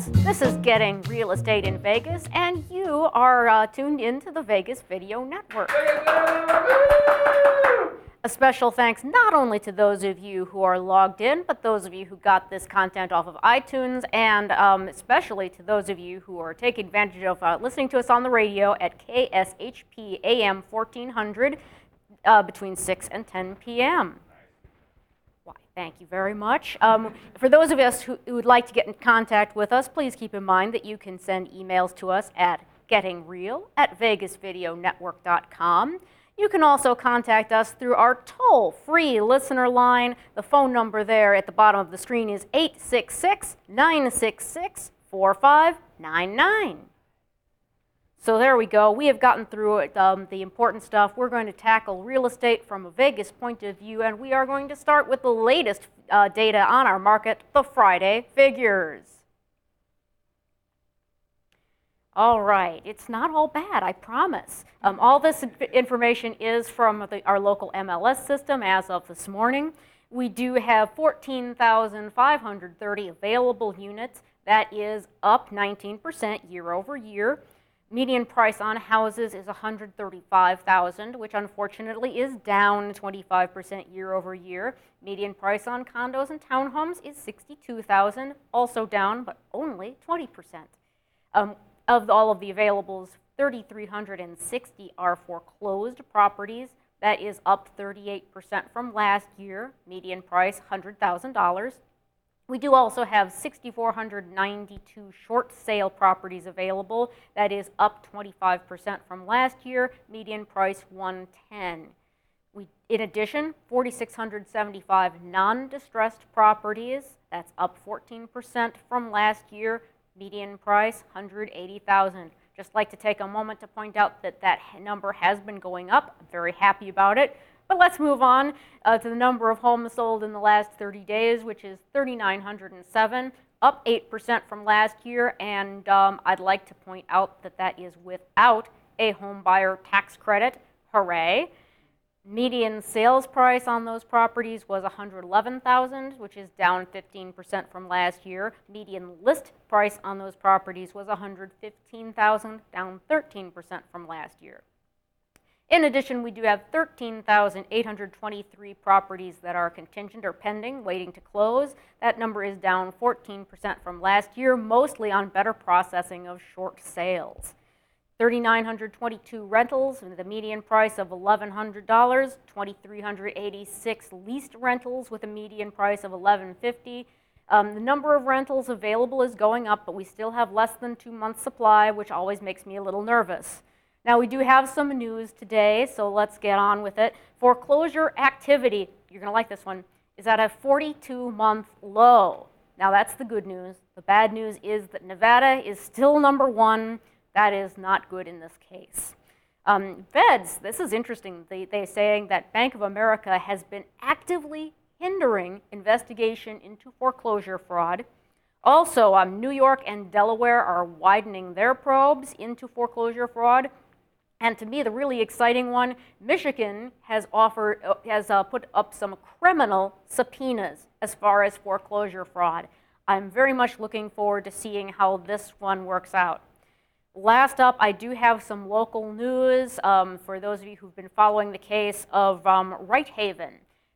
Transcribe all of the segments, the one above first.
Magnus. This is Getting Real Estate in Vegas, and you are uh, tuned into the Vegas Video Network. A special thanks not only to those of you who are logged in, but those of you who got this content off of iTunes, and um, especially to those of you who are taking advantage of uh, listening to us on the radio at KSHP AM 1400 uh, between 6 and 10 p.m. Why, thank you very much. Um, for those of us who, who would like to get in contact with us, please keep in mind that you can send emails to us at gettingreal at vegasvideonetwork.com. You can also contact us through our toll free listener line. The phone number there at the bottom of the screen is 866 966 4599. So there we go. We have gotten through it, um, the important stuff. We're going to tackle real estate from a Vegas point of view, and we are going to start with the latest uh, data on our market, the Friday figures. All right, it's not all bad, I promise. Um, all this information is from the, our local MLS system as of this morning. We do have 14,530 available units. That is up 19% year over year. Median price on houses is 135,000, which unfortunately is down 25% year over year. Median price on condos and townhomes is 62,000, also down, but only 20%. Um, of all of the availables, 3,360 are foreclosed properties. That is up 38% from last year. Median price $100,000. We do also have 6,492 short sale properties available. That is up 25% from last year. Median price 110. We, in addition, 4,675 non-distressed properties. That's up 14% from last year median price 180,000. Just like to take a moment to point out that that number has been going up. I'm very happy about it. But let's move on uh, to the number of homes sold in the last 30 days, which is 3,907, up 8% from last year. And um, I'd like to point out that that is without a home buyer tax credit. Hooray! Median sales price on those properties was 111,000, which is down 15% from last year. Median list price on those properties was 115,000, down 13% from last year. In addition, we do have 13,823 properties that are contingent or pending, waiting to close. That number is down 14% from last year, mostly on better processing of short sales. 3,922 rentals with a median price of $1,100, 2,386 leased rentals with a median price of 1,150. Um, the number of rentals available is going up, but we still have less than two months supply, which always makes me a little nervous. Now, we do have some news today, so let's get on with it. Foreclosure activity, you're going to like this one, is at a 42 month low. Now, that's the good news. The bad news is that Nevada is still number one that is not good in this case. Um, feds, this is interesting. They, they're saying that Bank of America has been actively hindering investigation into foreclosure fraud. Also, um, New York and Delaware are widening their probes into foreclosure fraud. And to me, the really exciting one, Michigan has offered uh, has uh, put up some criminal subpoenas as far as foreclosure fraud. I'm very much looking forward to seeing how this one works out. Last up, I do have some local news um, for those of you who've been following the case of um, Righthaven.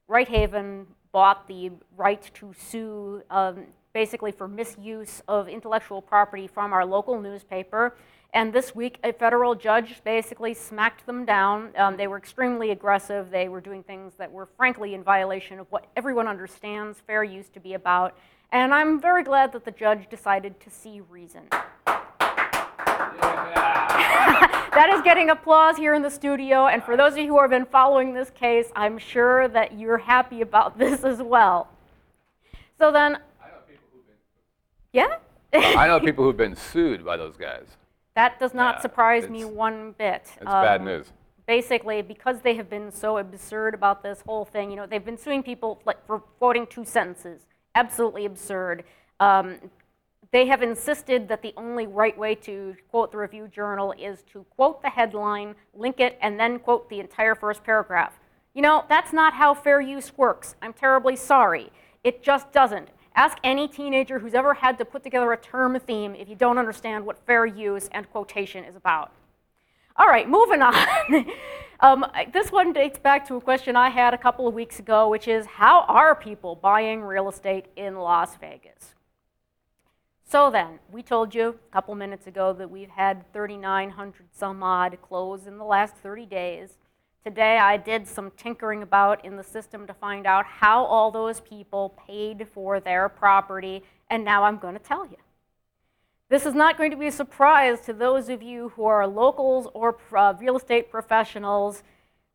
Right Haven bought the right to sue um, basically for misuse of intellectual property from our local newspaper. And this week, a federal judge basically smacked them down. Um, they were extremely aggressive. They were doing things that were frankly in violation of what everyone understands fair use to be about. And I'm very glad that the judge decided to see reason. that is getting applause here in the studio. And for those of you who have been following this case, I'm sure that you're happy about this as well. So then, yeah? I know people who've been sued by those guys. That does not yeah, surprise me one bit. It's um, bad news. Basically, because they have been so absurd about this whole thing, you know, they've been suing people like, for quoting two sentences. Absolutely absurd. Um, they have insisted that the only right way to quote the Review Journal is to quote the headline, link it, and then quote the entire first paragraph. You know, that's not how fair use works. I'm terribly sorry. It just doesn't. Ask any teenager who's ever had to put together a term theme if you don't understand what fair use and quotation is about. All right, moving on. um, this one dates back to a question I had a couple of weeks ago, which is how are people buying real estate in Las Vegas? So then, we told you a couple minutes ago that we've had 3,900 some odd close in the last 30 days. Today, I did some tinkering about in the system to find out how all those people paid for their property, and now I'm going to tell you. This is not going to be a surprise to those of you who are locals or uh, real estate professionals.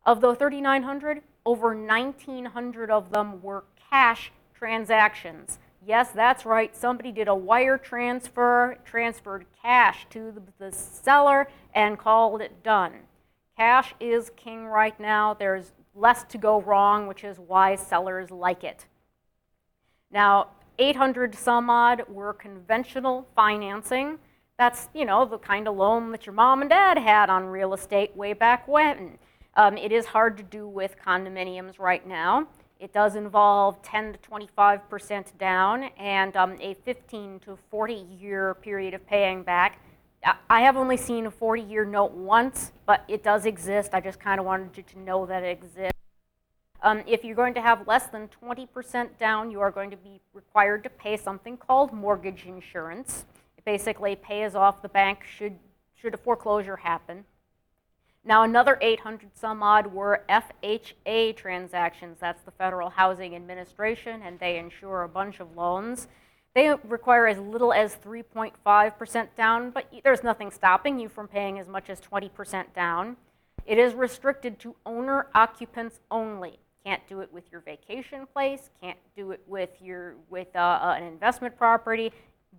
Of the 3,900, over 1,900 of them were cash transactions. Yes, that's right. Somebody did a wire transfer, transferred cash to the, the seller, and called it done. Cash is king right now. There's less to go wrong, which is why sellers like it. Now, 800 some odd were conventional financing. That's, you know, the kind of loan that your mom and dad had on real estate way back when. Um, it is hard to do with condominiums right now. It does involve 10 to 25% down and um, a 15 to 40 year period of paying back. I- have only seen a 40 year note once, but it does exist. I just kind of wanted you to know that it exists. Um, if you're going to have less than 20% down, you are going to be required to pay something called mortgage insurance. It basically pays off the bank should, should a foreclosure happen. Now, another 800 some odd were FHA transactions. That's the Federal Housing Administration, and they insure a bunch of loans. They require as little as 3.5% down, but there's nothing stopping you from paying as much as 20% down. It is restricted to owner occupants only. Can't do it with your vacation place, can't do it with your with uh, uh, an investment property.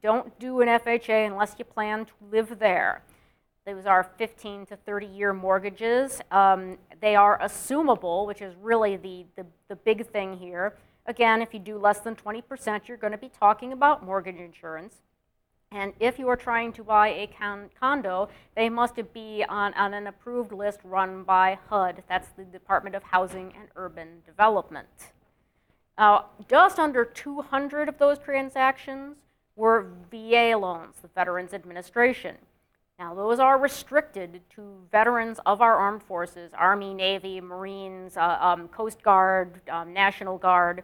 Don't do an FHA unless you plan to live there. Those are 15 to 30 year mortgages. Um, they are assumable, which is really the, the, the big thing here. Again, if you do less than 20%, you're going to be talking about mortgage insurance. And if you are trying to buy a con- condo, they must be on, on an approved list run by HUD. That's the Department of Housing and Urban Development. Just under 200 of those transactions were VA loans, the Veterans Administration. Now, those are restricted to veterans of our armed forces Army, Navy, Marines, uh, um, Coast Guard, um, National Guard,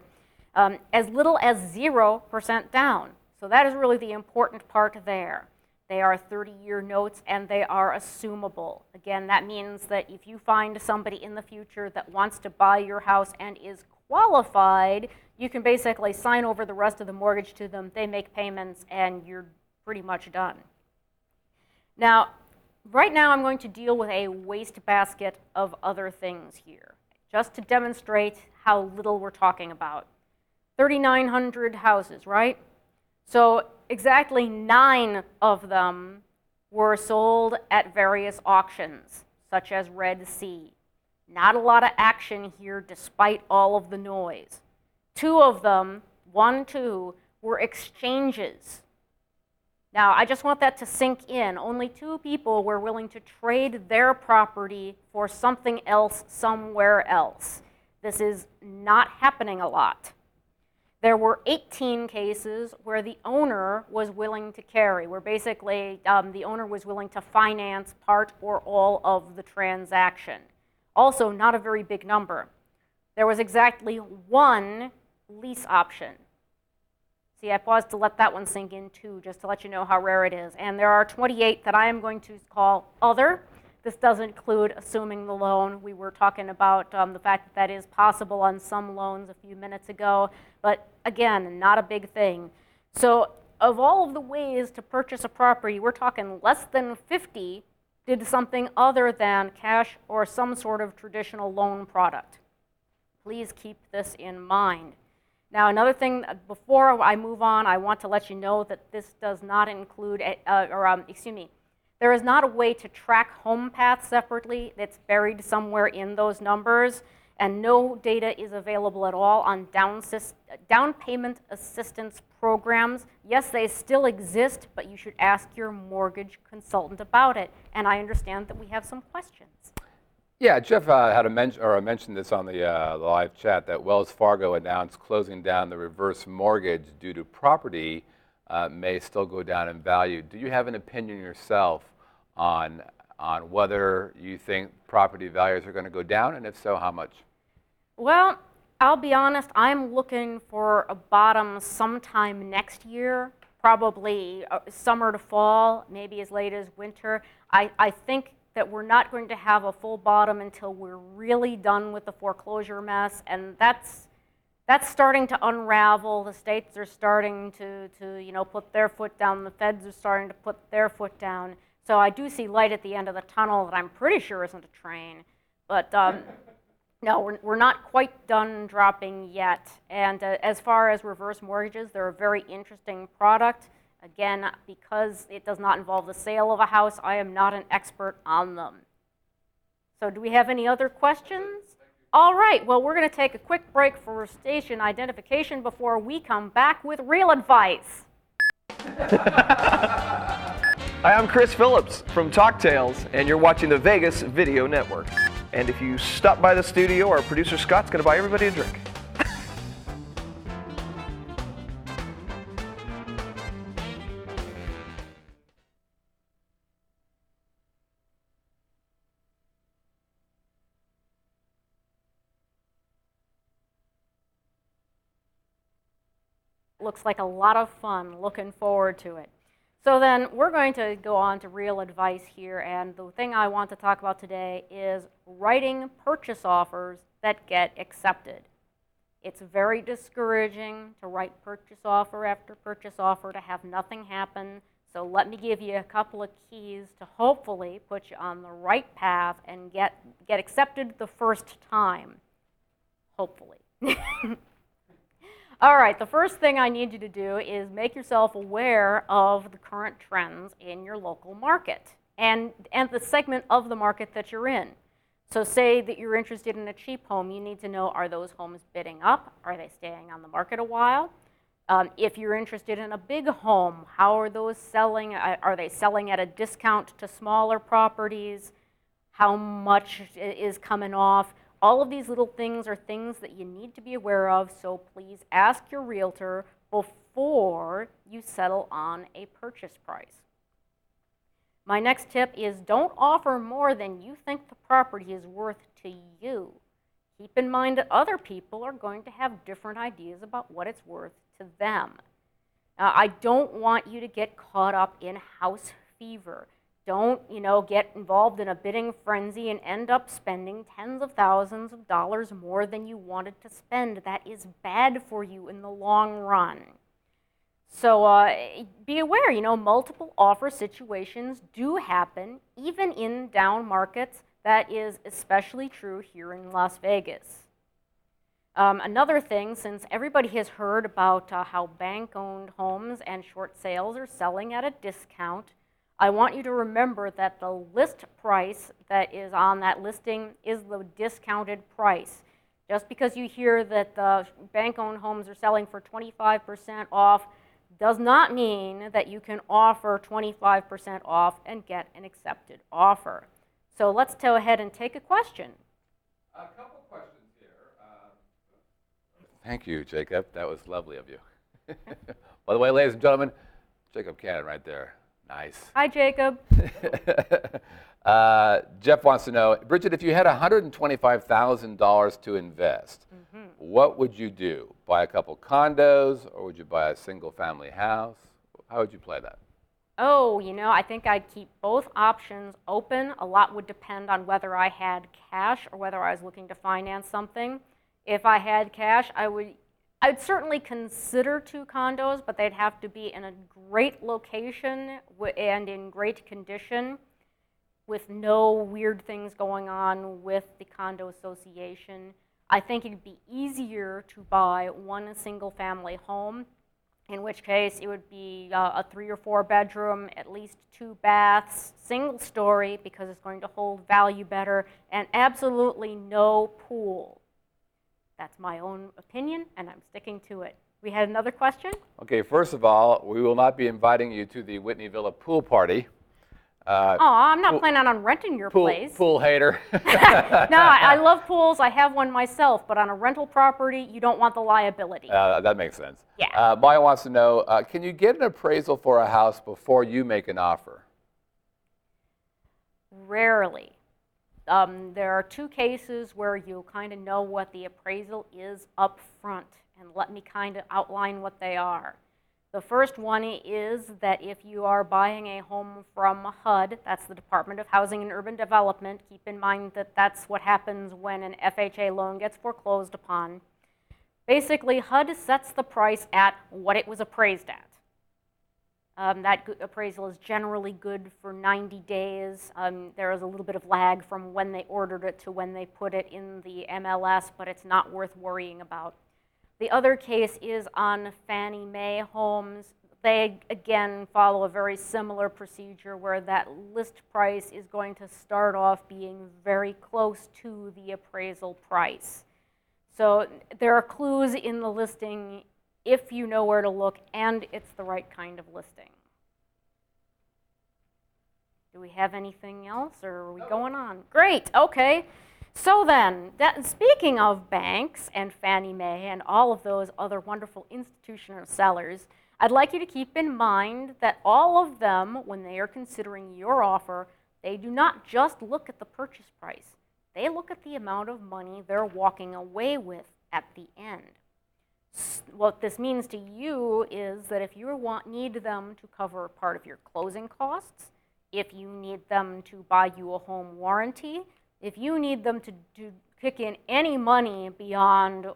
um, as little as 0% down. So, that is really the important part there. They are 30 year notes and they are assumable. Again, that means that if you find somebody in the future that wants to buy your house and is qualified, you can basically sign over the rest of the mortgage to them, they make payments, and you're pretty much done. Now, right now I'm going to deal with a wastebasket of other things here, just to demonstrate how little we're talking about. 3,900 houses, right? So exactly nine of them were sold at various auctions, such as REDC. Not a lot of action here despite all of the noise. Two of them, one, two, were exchanges. Now, I just want that to sink in. Only two people were willing to trade their property for something else somewhere else. This is not happening a lot. There were 18 cases where the owner was willing to carry, where basically um, the owner was willing to finance part or all of the transaction. Also, not a very big number. There was exactly one lease option. See, I paused to let that one sink in too, just to let you know how rare it is. And there are 28 that I am going to call other. This doesn't include assuming the loan. We were talking about um, the fact that that is possible on some loans a few minutes ago, but again, not a big thing. So, of all of the ways to purchase a property, we're talking less than 50 did something other than cash or some sort of traditional loan product. Please keep this in mind. Now, another thing, uh, before I move on, I want to let you know that this does not include, uh, or um, excuse me, there is not a way to track HomePaths separately. that's buried somewhere in those numbers, and no data is available at all on down, down payment assistance programs. Yes, they still exist, but you should ask your mortgage consultant about it. And I understand that we have some questions. Yeah, Jeff uh, had a or mentioned this on the uh, live chat that Wells Fargo announced closing down the reverse mortgage due to property uh, may still go down in value. Do you have an opinion yourself on on whether you think property values are going to go down, and if so, how much? Well, I'll be honest, I'm looking for a bottom sometime next year, probably uh, summer to fall, maybe as late as winter. I, I think that we're not going to have a full bottom until we're really done with the foreclosure mess, and that's that's starting to unravel. The states are starting to, to you know put their foot down. The feds are starting to put their foot down. So I do see light at the end of the tunnel that I'm pretty sure isn't a train, but. Um, no, we're, we're not quite done dropping yet. And uh, as far as reverse mortgages, they're a very interesting product. Again, because it does not involve the sale of a house, I am not an expert on them. So, do we have any other questions? All right, well, we're going to take a quick break for station identification before we come back with real advice. Hi, I'm Chris Phillips from Talk Tales, and you're watching the Vegas Video Network. And if you stop by the studio, our producer Scott's going to buy everybody a drink. Looks like a lot of fun. Looking forward to it. So then we're going to go on to real advice here, and the thing I want to talk about today is writing purchase offers that get accepted. It's very discouraging to write purchase offer after purchase offer to have nothing happen. So let me give you a couple of keys to hopefully put you on the right path and get get accepted the first time. Hopefully. All right, the first thing I need you to do is make yourself aware of the current trends in your local market and, and the segment of the market that you're in. So, say that you're interested in a cheap home, you need to know are those homes bidding up? Are they staying on the market a while? Um, if you're interested in a big home, how are those selling? Are they selling at a discount to smaller properties? How much is coming off? All of these little things are things that you need to be aware of, so please ask your realtor before you settle on a purchase price. My next tip is don't offer more than you think the property is worth to you. Keep in mind that other people are going to have different ideas about what it's worth to them. Now, I don't want you to get caught up in house fever. Don't, you know, get involved in a bidding frenzy and end up spending tens of thousands of dollars more than you wanted to spend. That is bad for you in the long run. So uh, be aware, you know, multiple offer situations do happen, even in down markets. That is especially true here in Las Vegas. Um, another thing, since everybody has heard about uh, how bank owned homes and short sales are selling at a discount, I want you to remember that the list price that is on that listing is the discounted price. Just because you hear that the bank owned homes are selling for 25% off does not mean that you can offer 25% off and get an accepted offer. So let's go ahead and take a question. A couple questions here. Um, Thank you, Jacob. That was lovely of you. By the way, ladies and gentlemen, Jacob Cannon right there. Nice. Hi, Jacob. uh, Jeff wants to know, Bridget, if you had $125,000 to invest, what would you do? Buy a couple condos, or would you buy a single-family house? How would you play that? Oh, you know, I think I'd keep both options open. A lot would depend on whether I had cash or whether I was looking to finance something. If I had cash, I would I'd certainly consider two condos, but they'd have to be in a great location and in great condition with no weird things going on with the condo association. I think it'd be easier to buy one single family home in which case it would be uh, a three or four bedroom, at least two baths, single story because it's going to hold value better, and absolutely no pool. That's my own opinion, and I'm sticking to it. We had another question? Okay, first of all, we will not be inviting you to the Whitney Villa pool party. Uh, Oh, I'm not Pool- planning on renting your pool, place. pool hater. no, I, I love pools. I have one myself, but on a rental property, you don't want the liability. Uh, that makes sense. Yeah. Uh, Maya wants to know, uh, can you get an appraisal for a house before you make an offer? Rarely. Um, there are two cases where you kind of know what the appraisal is up front, and let me kind of outline what they are. The first one is that if you are buying a home from HUD, that's the Department of Housing and Urban Development, keep in mind that that's what happens when an FHA loan gets foreclosed upon. Basically, HUD sets the price at what it was appraised at. Um, that appraisal is generally good for 90 days. Um, there is a little bit of lag from when they ordered it to when they put it in the MLS, but it's not worth worrying about. The other case is on Fannie Mae homes. They, again, follow a very similar procedure where that list price is going to start off being very close to the appraisal price. So there are clues in the listing if you know where to look and it's the right kind of listing. Do we have anything else or are we going on? Great, okay. So then, that, speaking of banks and Fannie Mae and all of those other wonderful institutional sellers, I'd like you to keep in mind that all of them, when they are considering your offer, they do not just look at the purchase price. They look at the amount of money they're walking away with at the end. What this means to you is that if you want, need them to cover part of your closing costs, if you need them to buy you a home warranty, if you need them to do, kick in any money beyond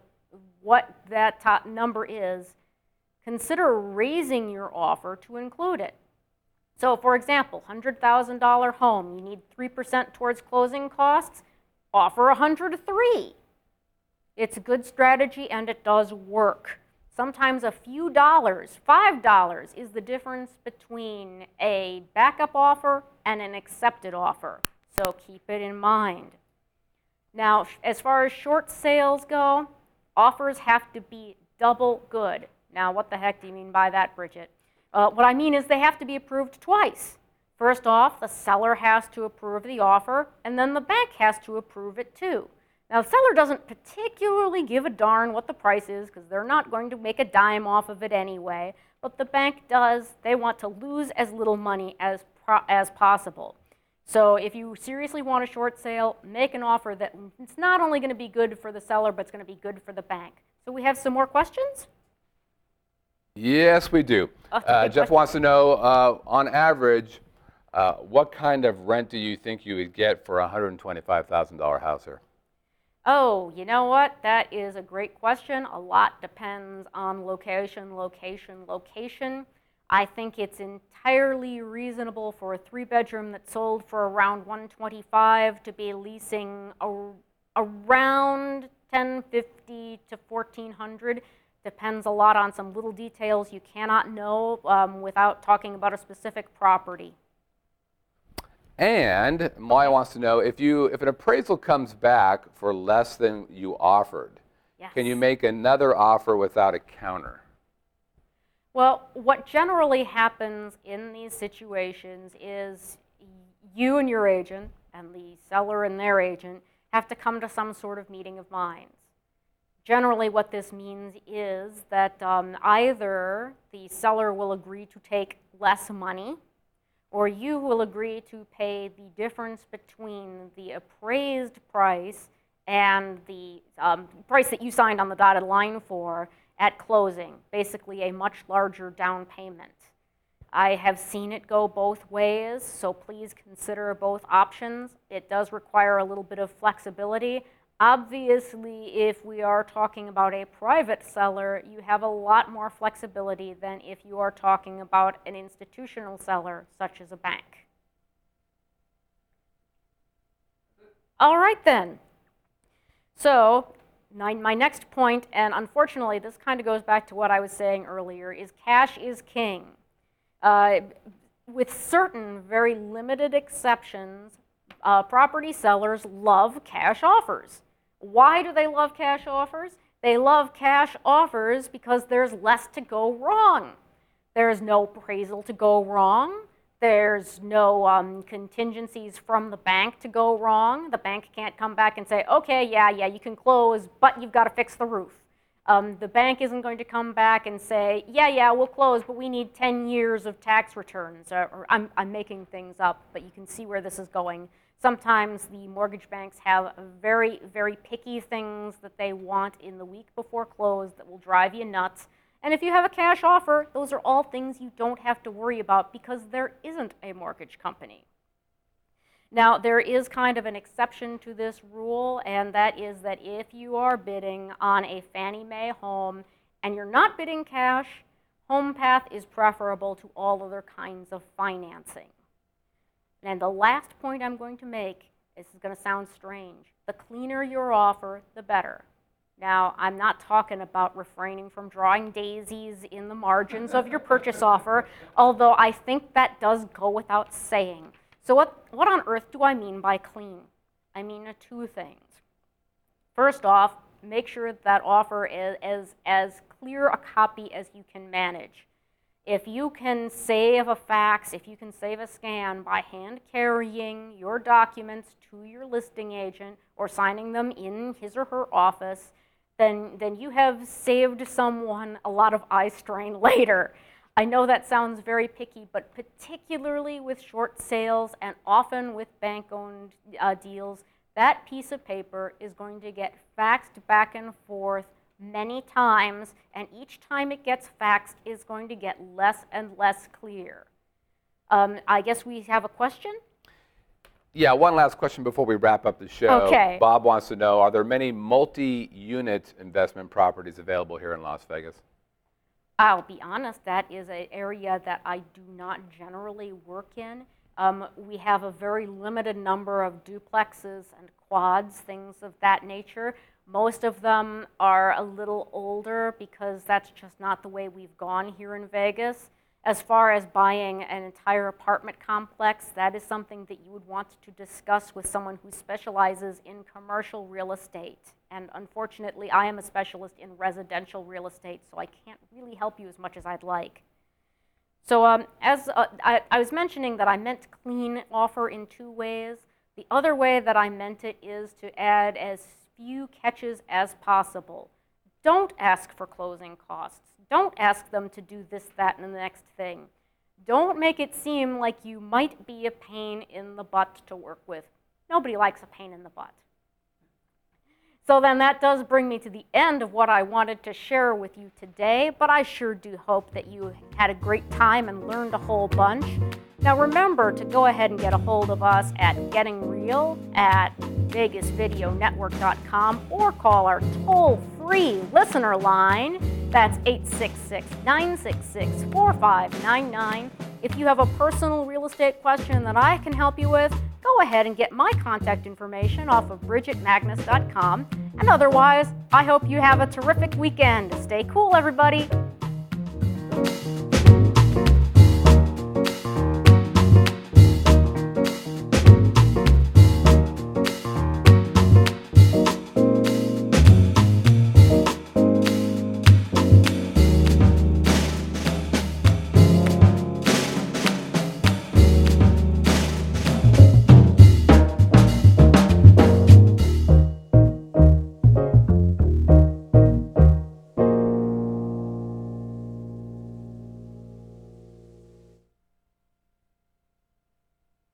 what that top number is, consider raising your offer to include it. So, for example, $100,000 home, you need 3% towards closing costs, offer 103. It's a good strategy and it does work. Sometimes a few dollars, $5, is the difference between a backup offer and an accepted offer. So keep it in mind. Now, as far as short sales go, offers have to be double good. Now, what the heck do you mean by that, Bridget? Uh, what I mean is they have to be approved twice. First off, the seller has to approve the offer, and then the bank has to approve it too. Now, the seller doesn't particularly give a darn what the price is because they're not going to make a dime off of it anyway, but the bank does. They want to lose as little money as, pro- as possible. So if you seriously want a short sale, make an offer that it's not only going to be good for the seller, but it's going to be good for the bank. So we have some more questions? Yes, we do. Okay, Uh, Jeff question. wants to know, uh, on average, uh, what kind of rent do you think you would get for a $125,000 house here? Oh, you know what? That is a great question. A lot depends on location, location, location. I think it's entirely reasonable for a three bedroom that sold for around 125 to be leasing a, around 1050 to 1400. Depends a lot on some little details you cannot know um, without talking about a specific property. And Maya wants to know, if you, if an appraisal comes back for less than you offered, can you make another offer without a counter? Well, what generally happens in these situations is you and your agent and the seller and their agent have to come to some sort of meeting of minds. Generally, what this means is that um, either the seller will agree to take less money, or you will agree to pay the difference between the appraised price and the um, price that you signed on the dotted line for at closing, basically a much larger down payment. I have seen it go both ways, so please consider both options. It does require a little bit of flexibility. Obviously, if we are talking about a private seller, you have a lot more flexibility than if you are talking about an institutional seller, such as a bank. All right then. So, my, next point, and unfortunately, this kind of goes back to what I was saying earlier, is cash is king. Uh, with certain very limited exceptions, uh, property sellers love cash offers. Why do they love cash offers? They love cash offers because there's less to go wrong. There's no appraisal to go wrong. There's no um, contingencies from the bank to go wrong. The bank can't come back and say, okay, yeah, yeah, you can close, but you've got to fix the roof. Um, the bank isn't going to come back and say, yeah, yeah, we'll close, but we need 10 years of tax returns. Or, or I'm, I'm making things up, but you can see where this is going. Sometimes the mortgage banks have very, very picky things that they want in the week before close that will drive you nuts. And if you have a cash offer, those are all things you don't have to worry about because there isn't a mortgage company. Now, there is kind of an exception to this rule, and that is that if you are bidding on a Fannie Mae home and you're not bidding cash, HomePath is preferable to all other kinds of financing. And the last point I'm going to make, this is going to sound strange, the cleaner your offer, the better. Now, I'm not talking about refraining from drawing daisies in the margins of your purchase offer, although I think that does go without saying. So, what, what on earth do I mean by clean? I mean two things. First off, make sure that offer is as, as clear a copy as you can manage. If you can save a fax, if you can save a scan by hand carrying your documents to your listing agent or signing them in his or her office, then, then you have saved someone a lot of eye strain later. I know that sounds very picky, but particularly with short sales and often with bank owned uh, deals, that piece of paper is going to get faxed back and forth many times, and each time it gets faxed is going to get less and less clear. Um, I guess we have a question? Yeah, one last question before we wrap up the show. Okay. Bob wants to know, are there many multi-unit investment properties available here in Las Vegas? I'll be honest, that is an area that I do not generally work in. Um, we have a very limited number of duplexes and quads, things of that nature. Most of them are a little older because that's just not the way we've gone here in Vegas. As far as buying an entire apartment complex, that is something that you would want to discuss with someone who specializes in commercial real estate. And unfortunately, I am a specialist in residential real estate, so I can't really help you as much as I'd like. So, um, as uh, I, I was mentioning that I meant clean offer in two ways. The other way that I meant it is to add as few catches as possible. Don't ask for closing costs. Don't ask them to do this, that, and the next thing. Don't make it seem like you might be a pain in the butt to work with. Nobody likes a pain in the butt. So then that does bring me to the end of what I wanted to share with you today, but I sure do hope that you had a great time and learned a whole bunch. Now remember to go ahead and get a hold of us at Getting Real at VegasVideoNetwork.com or call our toll free listener line. That's 866 966 4599. If you have a personal real estate question that I can help you with, go ahead and get my contact information off of BridgetMagnus.com. And otherwise, I hope you have a terrific weekend. Stay cool, everybody.